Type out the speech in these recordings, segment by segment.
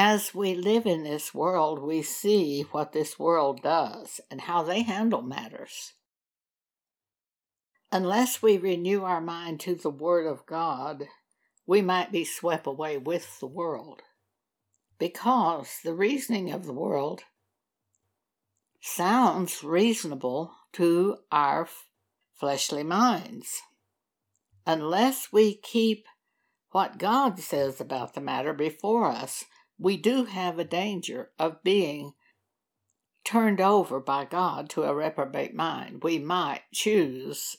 As we live in this world, we see what this world does and how they handle matters. Unless we renew our mind to the Word of God, we might be swept away with the world. Because the reasoning of the world sounds reasonable to our fleshly minds. Unless we keep what God says about the matter before us, we do have a danger of being turned over by God to a reprobate mind. We might choose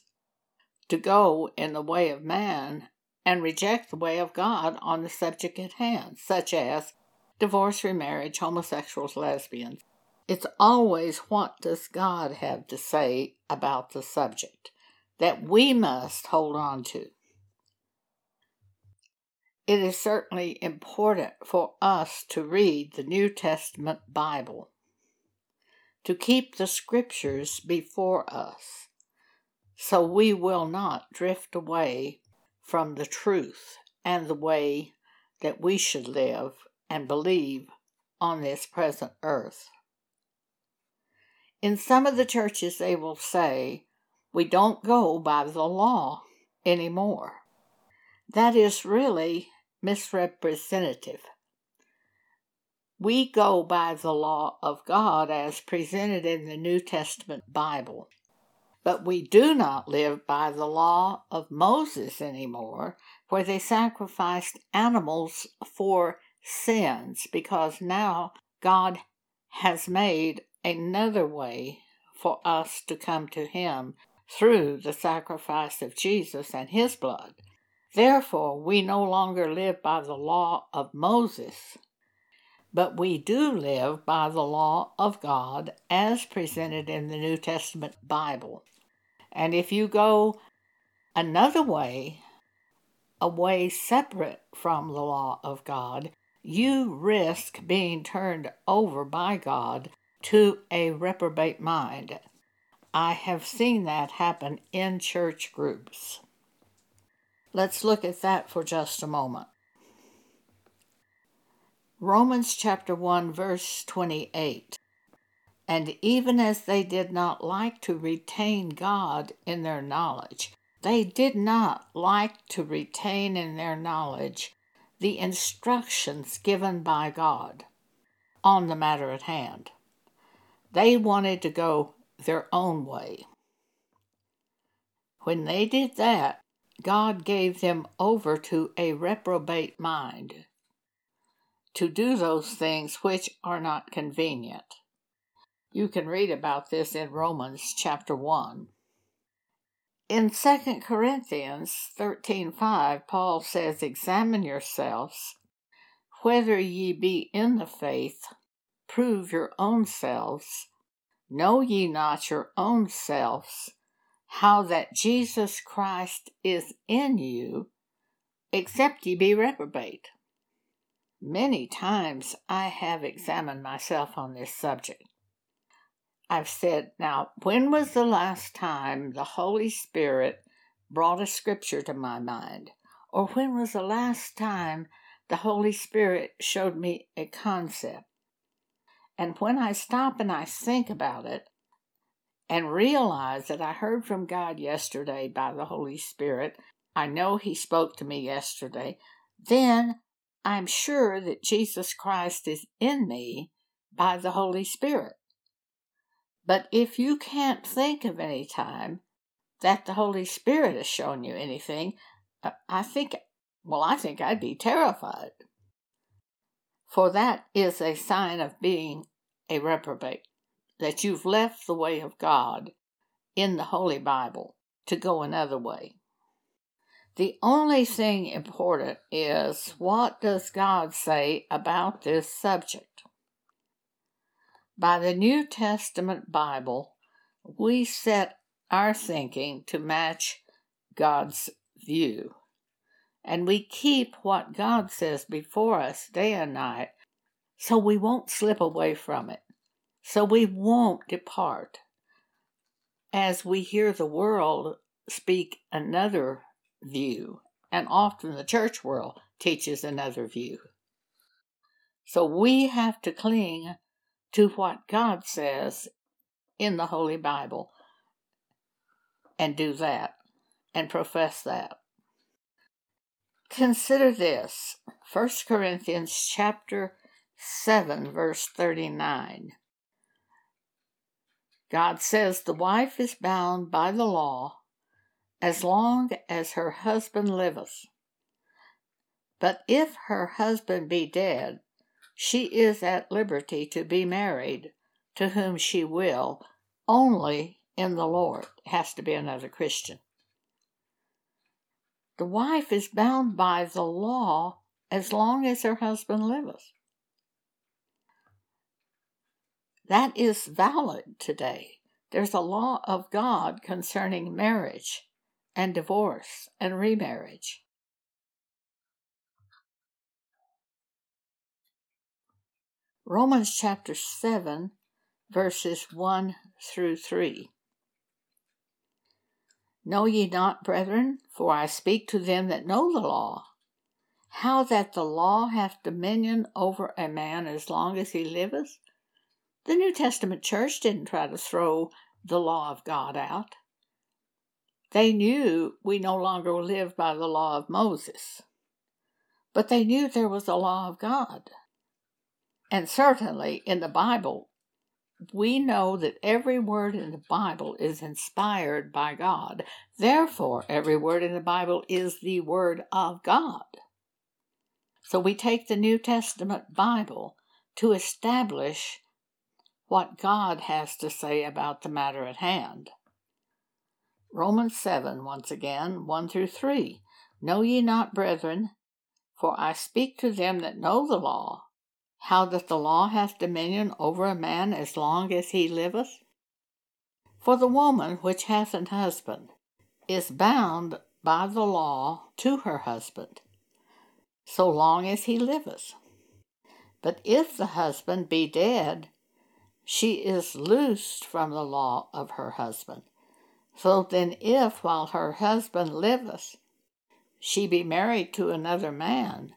to go in the way of man and reject the way of God on the subject at hand, such as divorce, remarriage, homosexuals, lesbians. It's always what does God have to say about the subject that we must hold on to. It is certainly important for us to read the New Testament Bible, to keep the scriptures before us, so we will not drift away from the truth and the way that we should live and believe on this present earth. In some of the churches, they will say, We don't go by the law anymore. That is really misrepresentative. We go by the law of God as presented in the New Testament Bible. But we do not live by the law of Moses anymore, where they sacrificed animals for sins, because now God has made another way for us to come to Him through the sacrifice of Jesus and His blood. Therefore, we no longer live by the law of Moses, but we do live by the law of God as presented in the New Testament Bible. And if you go another way, a way separate from the law of God, you risk being turned over by God to a reprobate mind. I have seen that happen in church groups. Let's look at that for just a moment. Romans chapter 1, verse 28. And even as they did not like to retain God in their knowledge, they did not like to retain in their knowledge the instructions given by God on the matter at hand. They wanted to go their own way. When they did that, God gave them over to a reprobate mind to do those things which are not convenient. You can read about this in Romans chapter 1. In 2 Corinthians 13:5, Paul says, "Examine yourselves whether ye be in the faith, prove your own selves. Know ye not your own selves how that Jesus Christ is in you, except ye be reprobate. Many times I have examined myself on this subject. I've said, now, when was the last time the Holy Spirit brought a scripture to my mind? Or when was the last time the Holy Spirit showed me a concept? And when I stop and I think about it, and realize that I heard from God yesterday by the Holy Spirit. I know He spoke to me yesterday. Then I'm sure that Jesus Christ is in me by the Holy Spirit. But if you can't think of any time that the Holy Spirit has shown you anything, uh, I think, well, I think I'd be terrified. For that is a sign of being a reprobate that you've left the way of God in the Holy Bible to go another way. The only thing important is what does God say about this subject? By the New Testament Bible, we set our thinking to match God's view. And we keep what God says before us day and night so we won't slip away from it. So we won't depart as we hear the world speak another view, and often the church world teaches another view. So we have to cling to what God says in the Holy Bible and do that and profess that. Consider this 1 Corinthians chapter 7 verse 39. God says the wife is bound by the law as long as her husband liveth. But if her husband be dead, she is at liberty to be married to whom she will, only in the Lord. It has to be another Christian. The wife is bound by the law as long as her husband liveth. That is valid today. There's a law of God concerning marriage and divorce and remarriage. Romans chapter 7, verses 1 through 3. Know ye not, brethren, for I speak to them that know the law, how that the law hath dominion over a man as long as he liveth? The New Testament church didn't try to throw the law of God out. They knew we no longer live by the law of Moses, but they knew there was a law of God. And certainly in the Bible, we know that every word in the Bible is inspired by God. Therefore, every word in the Bible is the Word of God. So we take the New Testament Bible to establish what God has to say about the matter at hand. Romans 7, once again, 1 through 3. Know ye not, brethren, for I speak to them that know the law, how that the law hath dominion over a man as long as he liveth? For the woman which hath an husband is bound by the law to her husband, so long as he liveth. But if the husband be dead, she is loosed from the law of her husband. So then, if while her husband liveth, she be married to another man,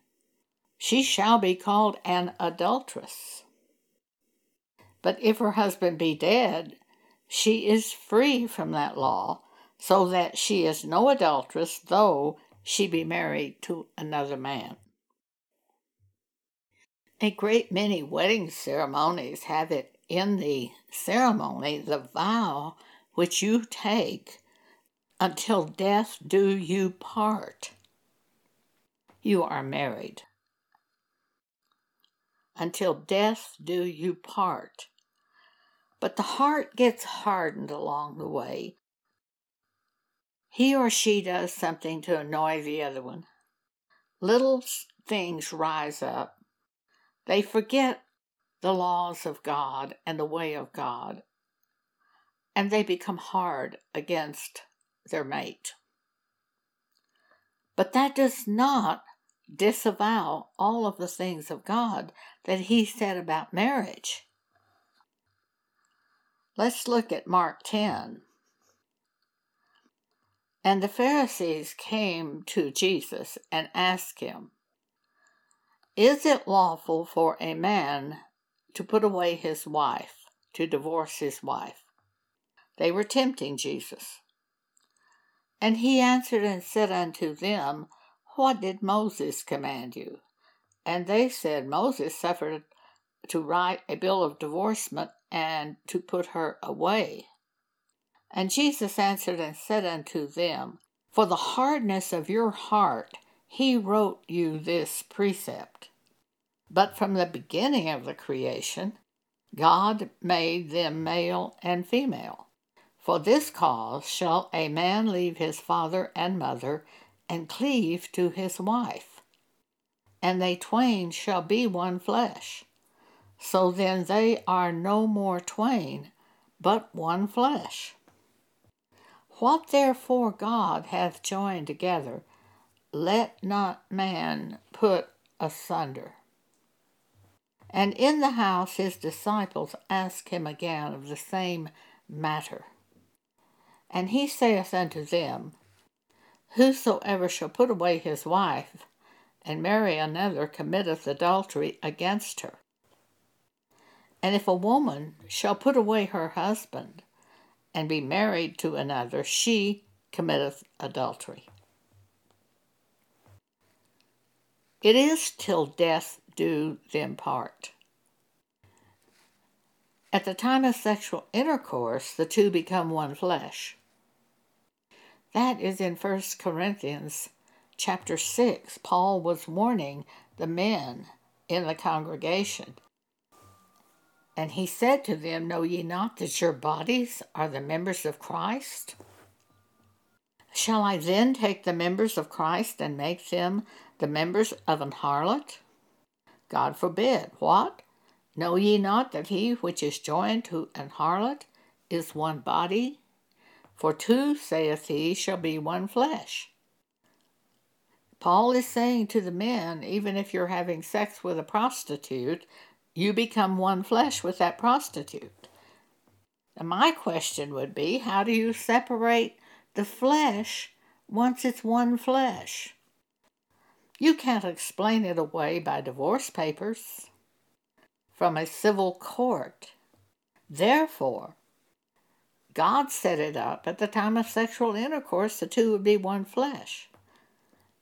she shall be called an adulteress. But if her husband be dead, she is free from that law, so that she is no adulteress, though she be married to another man. A great many wedding ceremonies have it in the ceremony the vow which you take until death do you part. You are married until death do you part. But the heart gets hardened along the way. He or she does something to annoy the other one. Little things rise up. They forget the laws of God and the way of God, and they become hard against their mate. But that does not disavow all of the things of God that he said about marriage. Let's look at Mark 10. And the Pharisees came to Jesus and asked him, Is it lawful for a man to put away his wife, to divorce his wife? They were tempting Jesus. And he answered and said unto them, What did Moses command you? And they said Moses suffered to write a bill of divorcement and to put her away. And Jesus answered and said unto them, For the hardness of your heart he wrote you this precept. But from the beginning of the creation, God made them male and female. For this cause shall a man leave his father and mother and cleave to his wife and they twain shall be one flesh. So then they are no more twain, but one flesh. What therefore God hath joined together, let not man put asunder. And in the house his disciples asked him again of the same matter. And he saith unto them, Whosoever shall put away his wife, and marry another committeth adultery against her. And if a woman shall put away her husband and be married to another, she committeth adultery. It is till death do them part. At the time of sexual intercourse, the two become one flesh. That is in 1 Corinthians chapter 6. Paul was warning the men in the congregation. And he said to them, Know ye not that your bodies are the members of Christ? Shall I then take the members of Christ and make them the members of an harlot? God forbid. What? Know ye not that he which is joined to an harlot is one body? For two, saith he, shall be one flesh. Paul is saying to the men, even if you're having sex with a prostitute, you become one flesh with that prostitute. Now, my question would be how do you separate the flesh once it's one flesh? You can't explain it away by divorce papers from a civil court. Therefore, God set it up at the time of sexual intercourse, the two would be one flesh.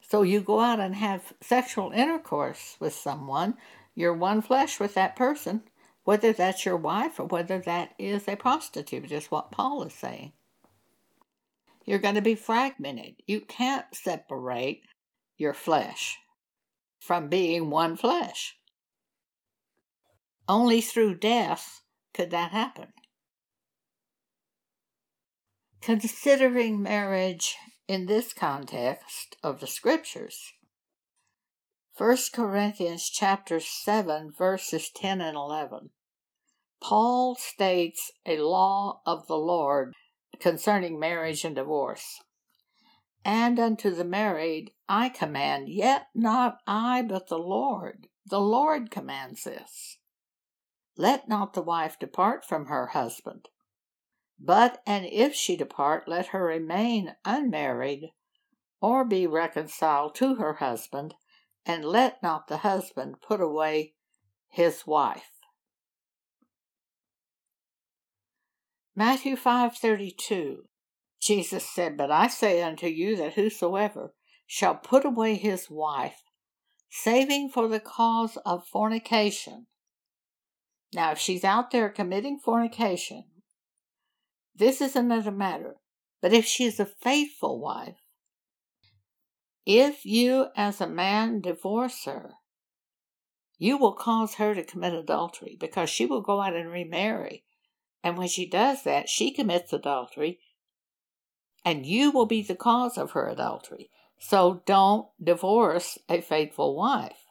So you go out and have sexual intercourse with someone, you're one flesh with that person, whether that's your wife or whether that is a prostitute, is what Paul is saying. You're going to be fragmented. You can't separate your flesh from being one flesh. Only through death could that happen. Considering marriage in this context of the scriptures, 1 Corinthians chapter 7 verses 10 and 11. Paul states a law of the Lord concerning marriage and divorce. And unto the married I command, yet not I, but the Lord. The Lord commands this. Let not the wife depart from her husband. But, and if she depart, let her remain unmarried, or be reconciled to her husband, and let not the husband put away his wife. Matthew 5:32 Jesus said, "But I say unto you that whosoever shall put away his wife, saving for the cause of fornication, now, if she's out there committing fornication, this is another matter. But if she is a faithful wife, if you as a man divorce her, you will cause her to commit adultery because she will go out and remarry. And when she does that, she commits adultery, and you will be the cause of her adultery. So don't divorce a faithful wife.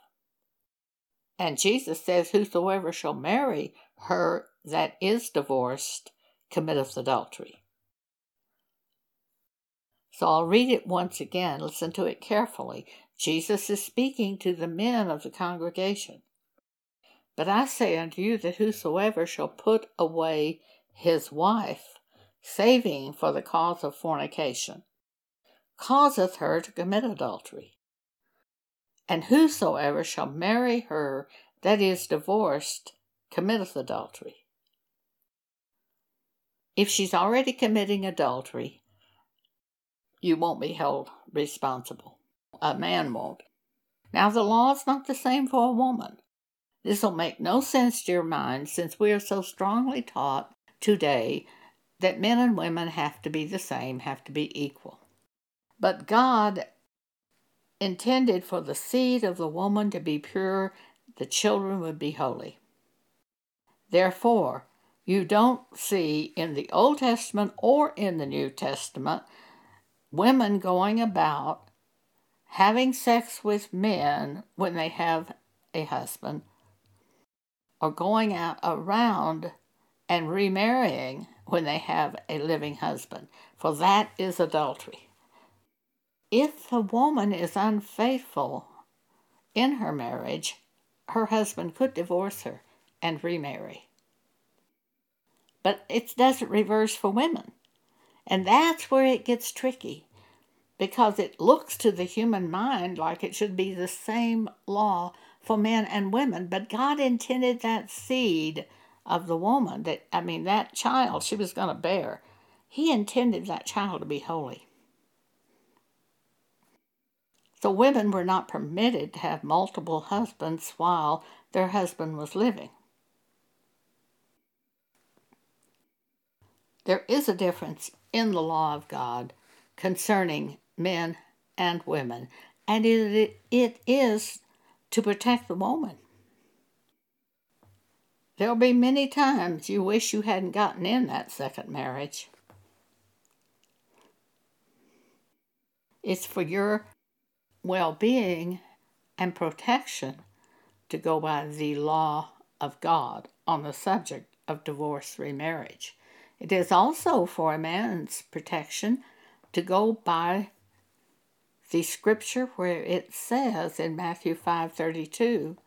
And Jesus says, Whosoever shall marry her that is divorced committeth adultery. So I'll read it once again. Listen to it carefully. Jesus is speaking to the men of the congregation. But I say unto you that whosoever shall put away his wife, saving for the cause of fornication, causeth her to commit adultery. And whosoever shall marry her that is divorced committeth adultery. If she's already committing adultery, you won't be held responsible. A man won't. Now, the law is not the same for a woman. This will make no sense to your mind since we are so strongly taught today that men and women have to be the same, have to be equal. But God intended for the seed of the woman to be pure, the children would be holy. Therefore, you don't see in the Old Testament or in the New Testament women going about having sex with men when they have a husband or going out around and remarrying when they have a living husband, for that is adultery if a woman is unfaithful in her marriage, her husband could divorce her and remarry. But it doesn't reverse for women. And that's where it gets tricky. because it looks to the human mind like it should be the same law for men and women, but God intended that seed of the woman that, I mean, that child she was going to bear, He intended that child to be holy. So women were not permitted to have multiple husbands while their husband was living. There is a difference in the law of God concerning men and women, and it, it is to protect the woman. There'll be many times you wish you hadn't gotten in that second marriage. It's for your well being and protection to go by the law of God on the subject of divorce remarriage. It is also for a man's protection to go by the scripture where it says in Matthew 5:32,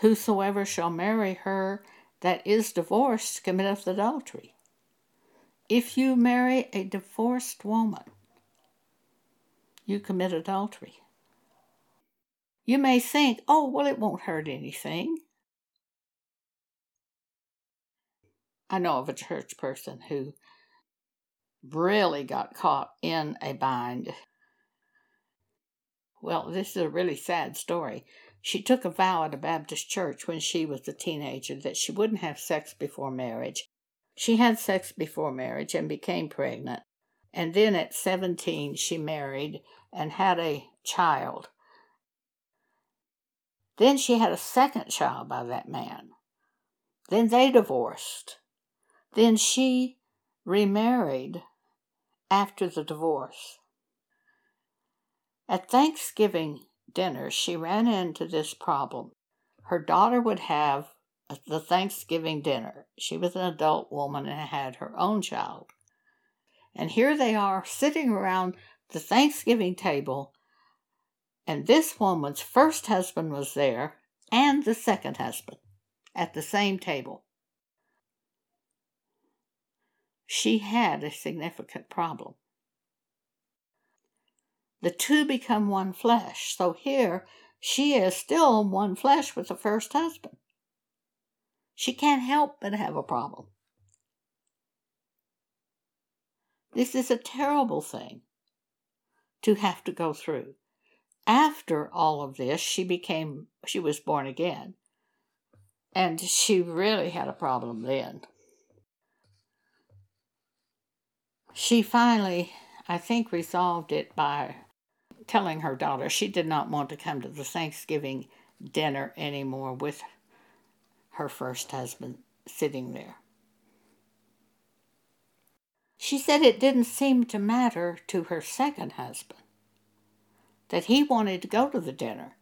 whosoever shall marry her that is divorced committeth adultery. If you marry a divorced woman, you commit adultery. You may think, oh, well, it won't hurt anything. I know of a church person who really got caught in a bind. Well, this is a really sad story. She took a vow at a Baptist church when she was a teenager that she wouldn't have sex before marriage. She had sex before marriage and became pregnant. And then at 17, she married and had a child. Then she had a second child by that man. Then they divorced. Then she remarried after the divorce. At Thanksgiving dinner, she ran into this problem. Her daughter would have the Thanksgiving dinner. She was an adult woman and had her own child. And here they are sitting around the Thanksgiving table, and this woman's first husband was there and the second husband at the same table. She had a significant problem. The two become one flesh. So here she is still one flesh with the first husband. She can't help but have a problem. This is a terrible thing to have to go through. After all of this, she became, she was born again. And she really had a problem then. She finally, I think, resolved it by telling her daughter she did not want to come to the Thanksgiving dinner anymore with her first husband sitting there. She said it didn't seem to matter to her second husband that he wanted to go to the dinner,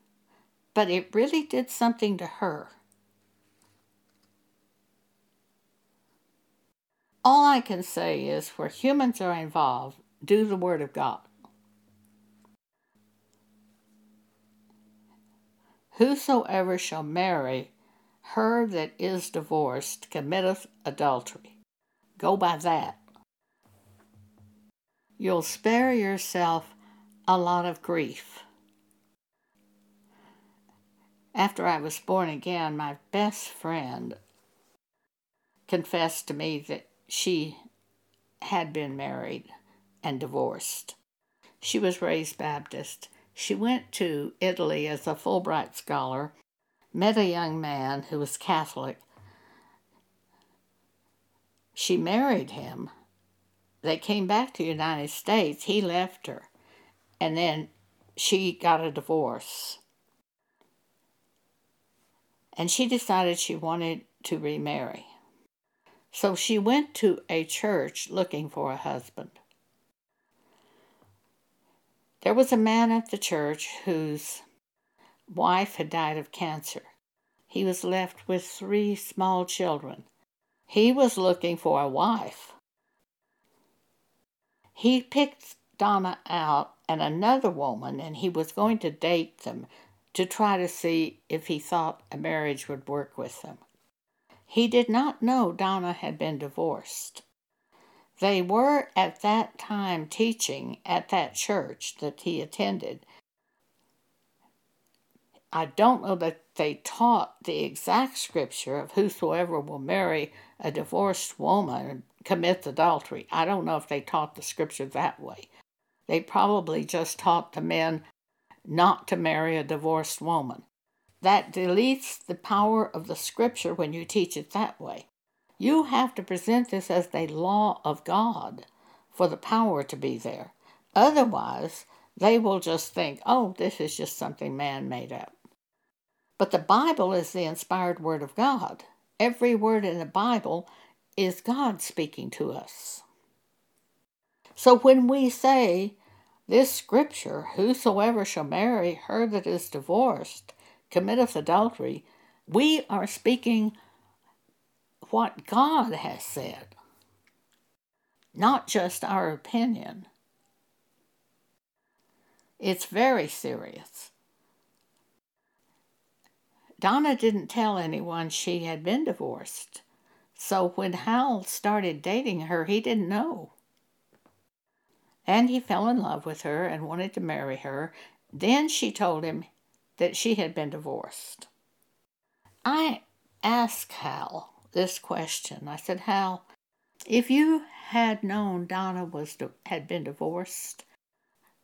but it really did something to her. All I can say is where humans are involved, do the Word of God. Whosoever shall marry her that is divorced committeth adultery. Go by that. You'll spare yourself a lot of grief. After I was born again, my best friend confessed to me that she had been married and divorced. She was raised Baptist. She went to Italy as a Fulbright scholar, met a young man who was Catholic. She married him. They came back to the United States. He left her and then she got a divorce. And she decided she wanted to remarry. So she went to a church looking for a husband. There was a man at the church whose wife had died of cancer. He was left with three small children. He was looking for a wife. He picked Donna out and another woman, and he was going to date them to try to see if he thought a marriage would work with them. He did not know Donna had been divorced. They were at that time teaching at that church that he attended. I don't know that they taught the exact scripture of whosoever will marry a divorced woman commits adultery. I don't know if they taught the scripture that way. They probably just taught the men not to marry a divorced woman. That deletes the power of the scripture when you teach it that way. You have to present this as the law of God for the power to be there. Otherwise, they will just think, oh, this is just something man made up. But the Bible is the inspired word of God. Every word in the Bible is God speaking to us. So when we say this scripture, whosoever shall marry her that is divorced committeth adultery, we are speaking what God has said, not just our opinion. It's very serious. Donna didn't tell anyone she had been divorced. So when Hal started dating her, he didn't know. And he fell in love with her and wanted to marry her. Then she told him that she had been divorced. I asked Hal this question. I said, Hal, if you had known Donna was had been divorced,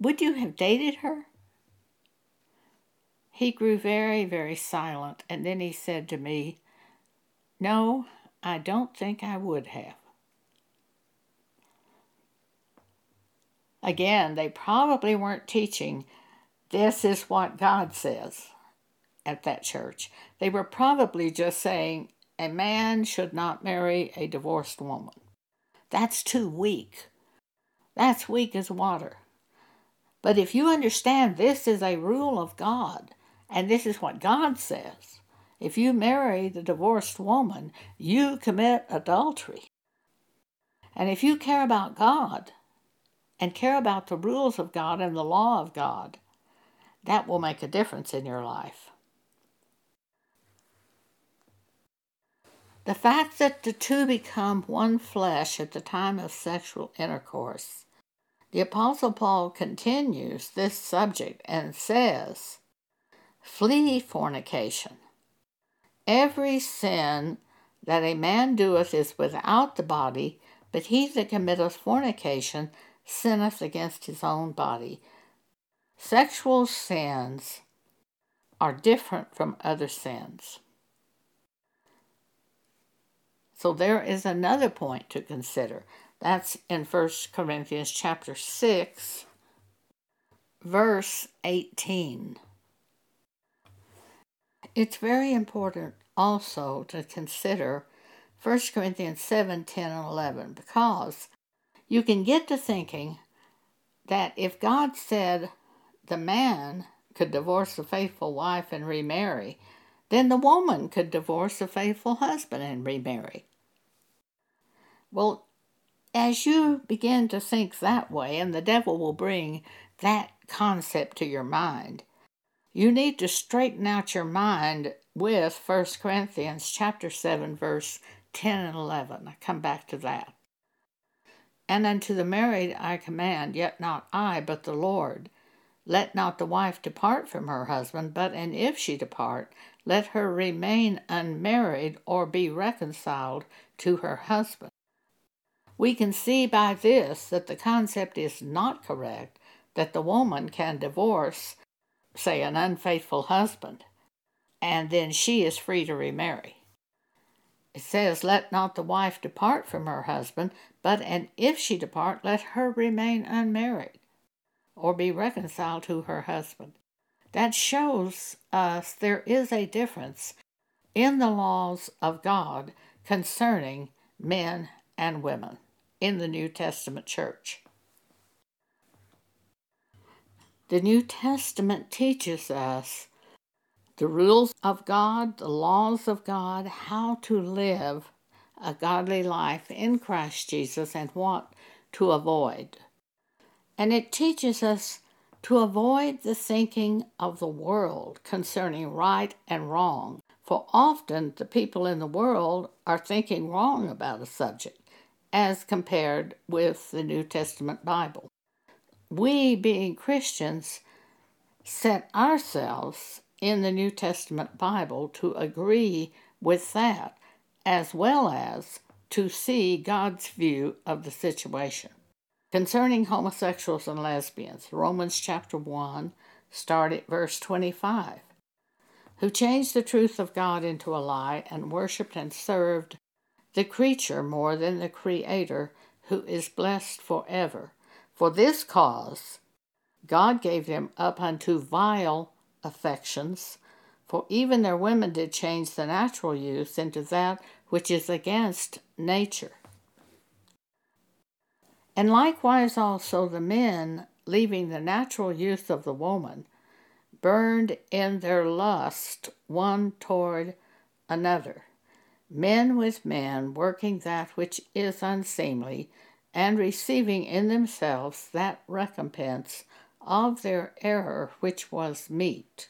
would you have dated her? He grew very, very silent, and then he said to me, No, I don't think I would have. Again, they probably weren't teaching this is what God says at that church. They were probably just saying a man should not marry a divorced woman. That's too weak. That's weak as water. But if you understand this is a rule of God, and this is what God says, if you marry the divorced woman, you commit adultery. And if you care about God and care about the rules of God and the law of God, that will make a difference in your life. The fact that the two become one flesh at the time of sexual intercourse. The Apostle Paul continues this subject and says, Flee fornication. Every sin that a man doeth is without the body, but he that committeth fornication sinneth against his own body. Sexual sins are different from other sins. So there is another point to consider. That's in 1 Corinthians chapter 6 verse 18 it's very important also to consider 1 Corinthians 7 10 and 11 because you can get to thinking that if God said the man could divorce a faithful wife and remarry, then the woman could divorce a faithful husband and remarry. Well, as you begin to think that way, and the devil will bring that concept to your mind, you need to straighten out your mind with 1 Corinthians chapter 7 verse 10 and 11. I come back to that. And unto the married I command, yet not I, but the Lord. Let not the wife depart from her husband, but and if she depart, let her remain unmarried or be reconciled to her husband. We can see by this that the concept is not correct that the woman can divorce say, an unfaithful husband, and then she is free to remarry. It says, Let not the wife depart from her husband, but and if she depart, let her remain unmarried, or be reconciled to her husband. That shows us there is a difference in the laws of God concerning men and women in the New Testament church. The New Testament teaches us the rules of God, the laws of God, how to live a godly life in Christ Jesus, and what to avoid. And it teaches us to avoid the thinking of the world concerning right and wrong, for often the people in the world are thinking wrong about a subject. As compared with the New Testament Bible. We, being Christians, set ourselves in the New Testament Bible to agree with that, as well as to see God's view of the situation. Concerning homosexuals and lesbians, Romans chapter 1, start at verse 25. Who changed the truth of God into a lie and worshiped and served the creature more than the Creator, who is blessed forever. For this cause God gave them up unto vile affections, for even their women did change the natural use into that which is against nature. And likewise also the men, leaving the natural use of the woman, burned in their lust one toward another men with men working that which is unseemly, and receiving in themselves that recompense of their error which was meet.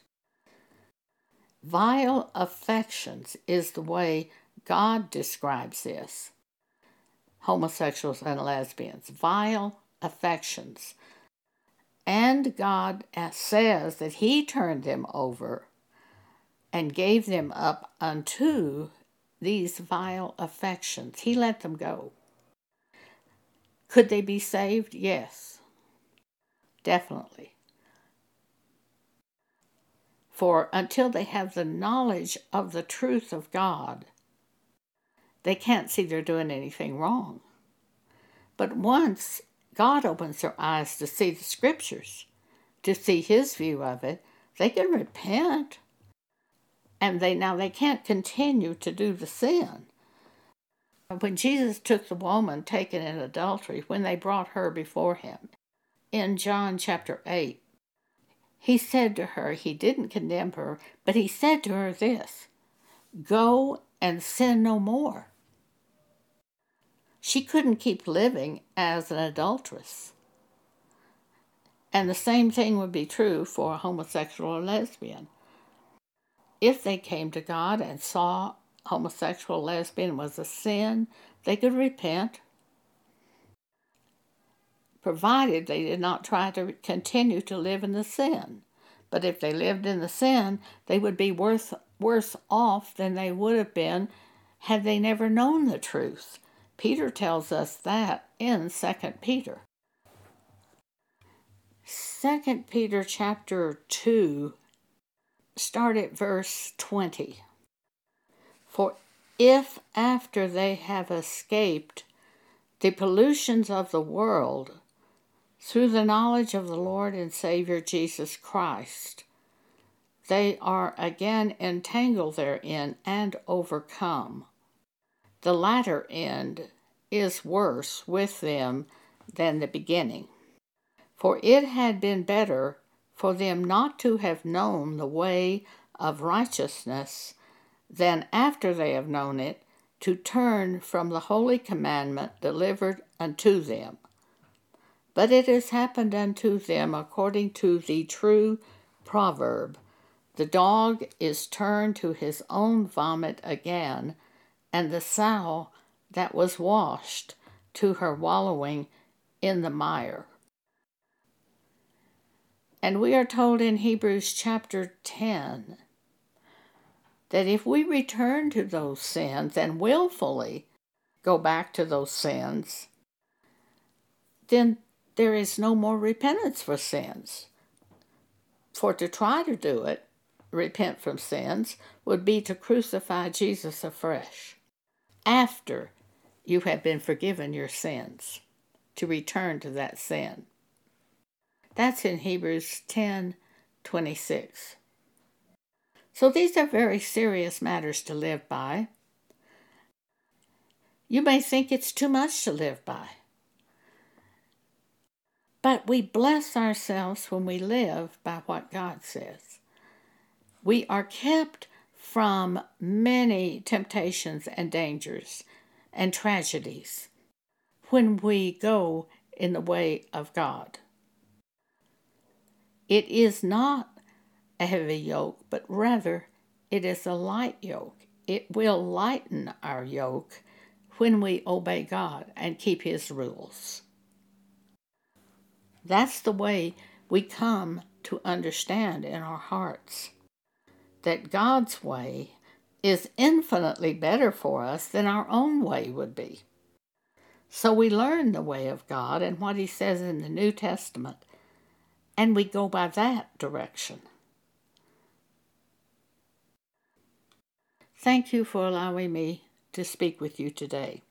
Vile affections is the way God describes this. Homosexuals and lesbians, vile affections. And God says that He turned them over and gave them up unto these vile affections. He let them go. Could they be saved? Yes, definitely. For until they have the knowledge of the truth of God, they can't see they're doing anything wrong. But once God opens their eyes to see the scriptures, to see his view of it, they can repent and they now they can't continue to do the sin. When Jesus took the woman taken in adultery, when they brought her before him, in John chapter 8, he said to her, he didn't condemn her, but he said to her this Go and sin no more. She couldn't keep living as an adulteress. And the same thing would be true for a homosexual or lesbian if they came to God and saw homosexual lesbian was a sin, they could repent, provided they did not try to continue to live in the sin. But if they lived in the sin, they would be worse, worse off than they would have been had they never known the truth. Peter tells us that in 2 Peter. 2 Peter chapter 2 start at verse 20. For if after they have escaped the pollutions of the world through the knowledge of the Lord and Savior Jesus Christ, they are again entangled therein and overcome. The latter end is worse with them than the beginning. For it had been better for them not to have known the way of righteousness than after they have known it to turn from the holy commandment delivered unto them. But it has happened unto them according to the true proverb The dog is turned to his own vomit again, and the sow that was washed to her wallowing in the mire. And we are told in Hebrews chapter 10 that if we return to those sins and willfully go back to those sins, then there is no more repentance for sins. For to try to do it, repent from sins, would be to crucify Jesus afresh after you have been forgiven your sins, to return to that sin. That's in Hebrews 10 26. So these are very serious matters to live by. You may think it's too much to live by. But we bless ourselves when we live by what God says. We are kept from many temptations and dangers and tragedies when we go in the way of God. It is not a heavy yoke, but rather it is a light yoke. It will lighten our yoke when we obey God and keep His rules. That's the way we come to understand in our hearts that God's way is infinitely better for us than our own way would be. So we learn the way of God and what He says in the New Testament, and we go by that direction. Thank you for allowing me to speak with you today.